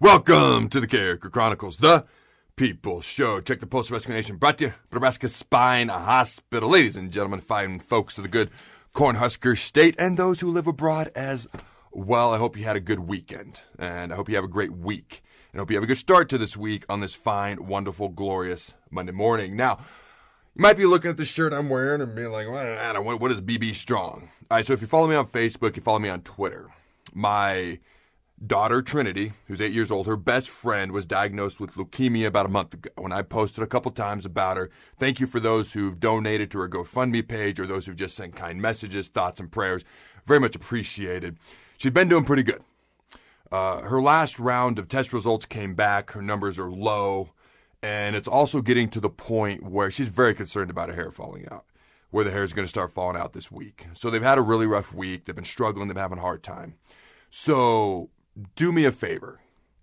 Welcome to the Character Chronicles, the People Show. Check the Post Rescue Nation brought to you by Nebraska Spine Hospital. Ladies and gentlemen, fine folks of the good Cornhusker State and those who live abroad as well. I hope you had a good weekend and I hope you have a great week. And I hope you have a good start to this week on this fine, wonderful, glorious Monday morning. Now, you might be looking at the shirt I'm wearing and being like, well, know, what is BB Strong? All right, so if you follow me on Facebook, you follow me on Twitter. My daughter Trinity, who's eight years old, her best friend was diagnosed with leukemia about a month ago. And I posted a couple times about her. Thank you for those who've donated to her GoFundMe page or those who've just sent kind messages, thoughts, and prayers. Very much appreciated. She's been doing pretty good. Uh, her last round of test results came back. Her numbers are low. And it's also getting to the point where she's very concerned about her hair falling out, where the hair is going to start falling out this week. So they've had a really rough week. They've been struggling. They've been having a hard time. So do me a favor.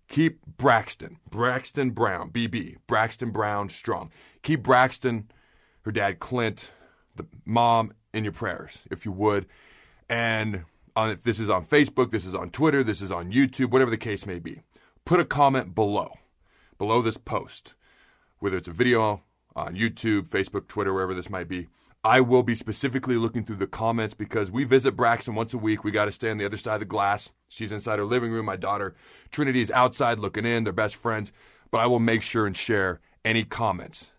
Keep Braxton, Braxton Brown, BB, Braxton Brown strong. Keep Braxton, her dad Clint, the mom in your prayers, if you would. And on, if this is on Facebook, this is on Twitter, this is on YouTube, whatever the case may be, put a comment below, below this post, whether it's a video on YouTube, Facebook, Twitter, wherever this might be. I will be specifically looking through the comments because we visit Braxton once a week. We got to stay on the other side of the glass. She's inside her living room. My daughter Trinity is outside looking in. They're best friends. But I will make sure and share any comments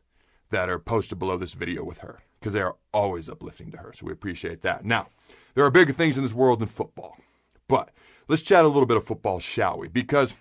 that are posted below this video with her because they are always uplifting to her. So we appreciate that. Now, there are bigger things in this world than football. But let's chat a little bit of football, shall we? Because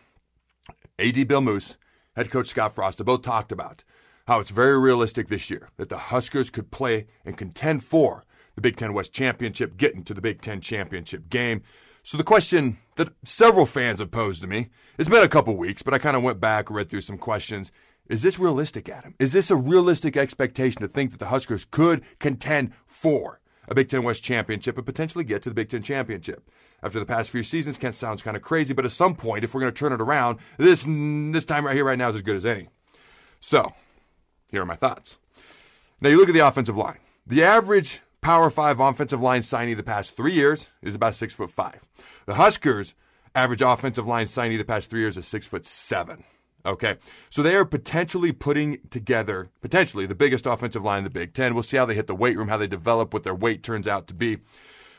AD Bill Moos, head coach Scott Frost, have both talked about how it's very realistic this year that the Huskers could play and contend for the Big Ten West Championship, get into the Big Ten Championship game. So the question that several fans have posed to me, it's been a couple weeks, but I kind of went back, read through some questions. Is this realistic, Adam? Is this a realistic expectation to think that the Huskers could contend for a Big Ten West Championship and potentially get to the Big Ten Championship? After the past few seasons, Kent sounds kind of crazy, but at some point, if we're going to turn it around, this this time right here, right now, is as good as any. So, here are my thoughts. Now, you look at the offensive line. The average Power Five offensive line signee the past three years is about six foot five. The Huskers' average offensive line signee the past three years is six foot seven. Okay, so they are potentially putting together potentially the biggest offensive line in the Big Ten. We'll see how they hit the weight room, how they develop, what their weight turns out to be.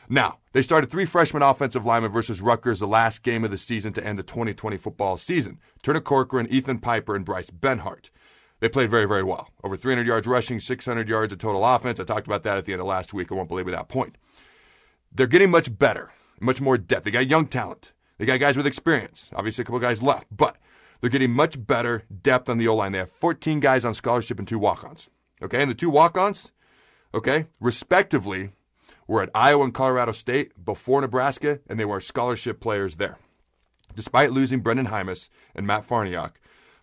Now, they started three freshman offensive linemen versus Rutgers the last game of the season to end the 2020 football season. Turner Corcoran, Ethan Piper, and Bryce Benhart. They played very, very well. Over 300 yards rushing, 600 yards of total offense. I talked about that at the end of last week. I won't belabor that point. They're getting much better, much more depth. They got young talent. They got guys with experience. Obviously, a couple guys left, but they're getting much better depth on the O line. They have 14 guys on scholarship and two walk ons. Okay, and the two walk ons, okay, respectively, were at Iowa and Colorado State before Nebraska, and they were scholarship players there. Despite losing Brendan Jaimes and Matt Farniok,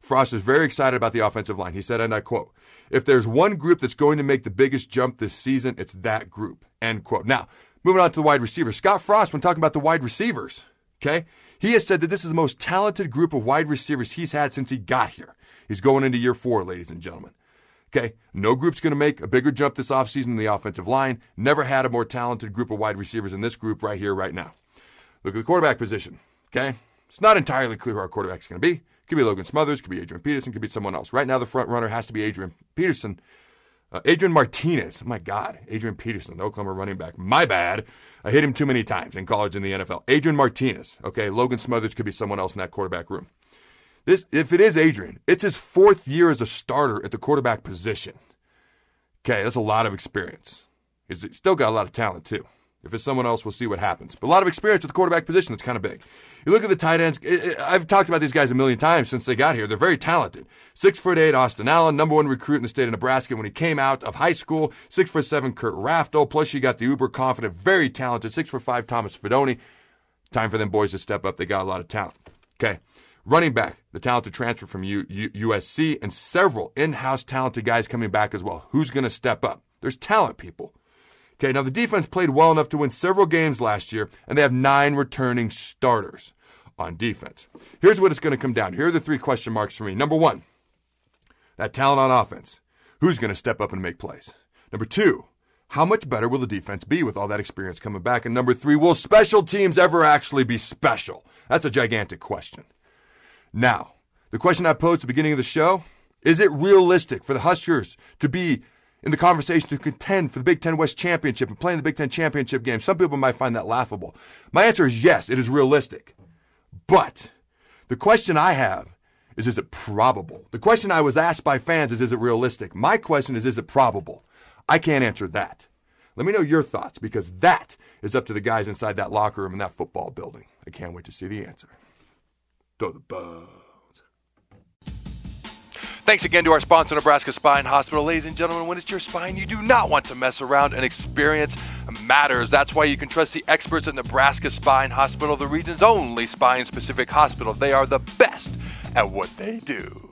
Frost is very excited about the offensive line. He said, and I quote, if there's one group that's going to make the biggest jump this season, it's that group, end quote. Now, moving on to the wide receivers. Scott Frost, when talking about the wide receivers, okay, he has said that this is the most talented group of wide receivers he's had since he got here. He's going into year four, ladies and gentlemen. Okay, no group's going to make a bigger jump this offseason than the offensive line. Never had a more talented group of wide receivers in this group right here, right now. Look at the quarterback position. Okay, it's not entirely clear who our quarterback's going to be. Could be Logan Smothers, could be Adrian Peterson, could be someone else. Right now, the front runner has to be Adrian Peterson. Uh, Adrian Martinez. Oh my God. Adrian Peterson, the Oklahoma running back. My bad. I hit him too many times in college and the NFL. Adrian Martinez. Okay. Logan Smothers could be someone else in that quarterback room. This, if it is Adrian, it's his fourth year as a starter at the quarterback position. Okay. That's a lot of experience. He's still got a lot of talent, too. If it's someone else, we'll see what happens. But a lot of experience with the quarterback position. That's kind of big. You look at the tight ends. I've talked about these guys a million times since they got here. They're very talented. Six foot eight, Austin Allen, number one recruit in the state of Nebraska when he came out of high school. Six foot seven, Kurt Rafdal. Plus, you got the uber confident, very talented six foot five Thomas Fidone. Time for them boys to step up. They got a lot of talent. Okay. Running back, the talented transfer from U- U- USC, and several in house talented guys coming back as well. Who's going to step up? There's talent, people. Okay, now the defense played well enough to win several games last year, and they have nine returning starters on defense. Here's what it's going to come down. Here are the three question marks for me. Number one, that talent on offense. Who's going to step up and make plays? Number two, how much better will the defense be with all that experience coming back? And number three, will special teams ever actually be special? That's a gigantic question. Now, the question I posed at the beginning of the show is it realistic for the Huskers to be in the conversation to contend for the Big Ten West Championship and play in the Big Ten Championship game? Some people might find that laughable. My answer is yes, it is realistic. But the question I have is is it probable? The question I was asked by fans is is it realistic? My question is is it probable? I can't answer that. Let me know your thoughts because that is up to the guys inside that locker room in that football building. I can't wait to see the answer. Throw the bones. Thanks again to our sponsor, Nebraska Spine Hospital. Ladies and gentlemen, when it's your spine, you do not want to mess around and experience matters. That's why you can trust the experts at Nebraska Spine Hospital, the region's only spine specific hospital. They are the best at what they do.